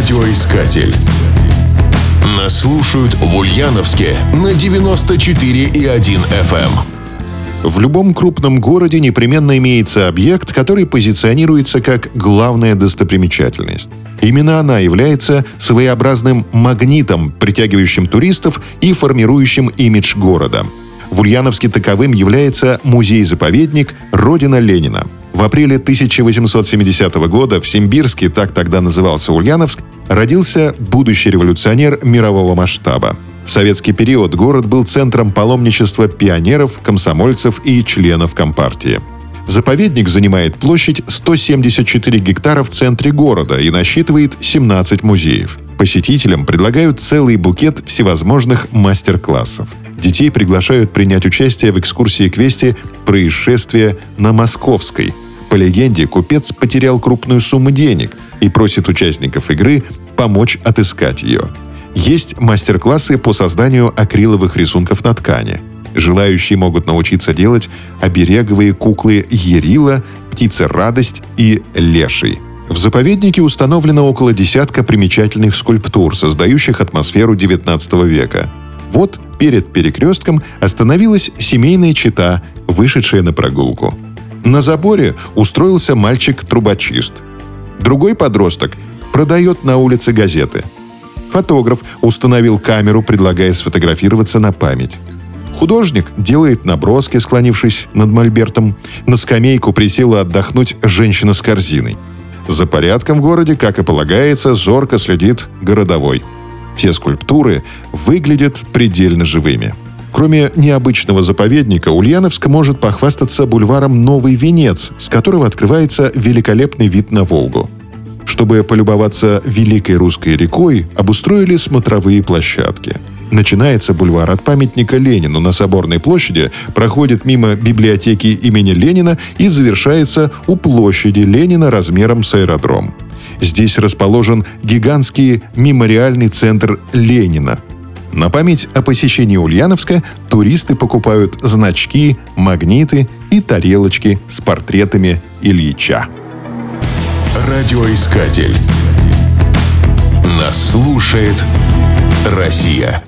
Радиоискатель. Нас слушают в Ульяновске на 94,1 FM. В любом крупном городе непременно имеется объект, который позиционируется как главная достопримечательность. Именно она является своеобразным магнитом, притягивающим туристов и формирующим имидж города. В Ульяновске таковым является музей-заповедник «Родина Ленина», в апреле 1870 года в Симбирске, так тогда назывался Ульяновск, родился будущий революционер мирового масштаба. В советский период город был центром паломничества пионеров, комсомольцев и членов Компартии. Заповедник занимает площадь 174 гектара в центре города и насчитывает 17 музеев. Посетителям предлагают целый букет всевозможных мастер-классов. Детей приглашают принять участие в экскурсии квесте «Происшествие на Московской», по легенде, купец потерял крупную сумму денег и просит участников игры помочь отыскать ее. Есть мастер-классы по созданию акриловых рисунков на ткани. Желающие могут научиться делать обереговые куклы Ерила, Птица Радость и Леший. В заповеднике установлено около десятка примечательных скульптур, создающих атмосферу XIX века. Вот перед перекрестком остановилась семейная чита, вышедшая на прогулку. На заборе устроился мальчик-трубочист. Другой подросток продает на улице газеты. Фотограф установил камеру, предлагая сфотографироваться на память. Художник делает наброски, склонившись над мольбертом. На скамейку присела отдохнуть женщина с корзиной. За порядком в городе, как и полагается, зорко следит городовой. Все скульптуры выглядят предельно живыми. Кроме необычного заповедника, Ульяновск может похвастаться бульваром Новый Венец, с которого открывается великолепный вид на Волгу. Чтобы полюбоваться Великой Русской рекой, обустроили смотровые площадки. Начинается бульвар от памятника Ленину на Соборной площади, проходит мимо библиотеки имени Ленина и завершается у площади Ленина размером с аэродром. Здесь расположен гигантский мемориальный центр Ленина – на память о посещении Ульяновска туристы покупают значки, магниты и тарелочки с портретами Ильича. Радиоискатель. Нас слушает Россия.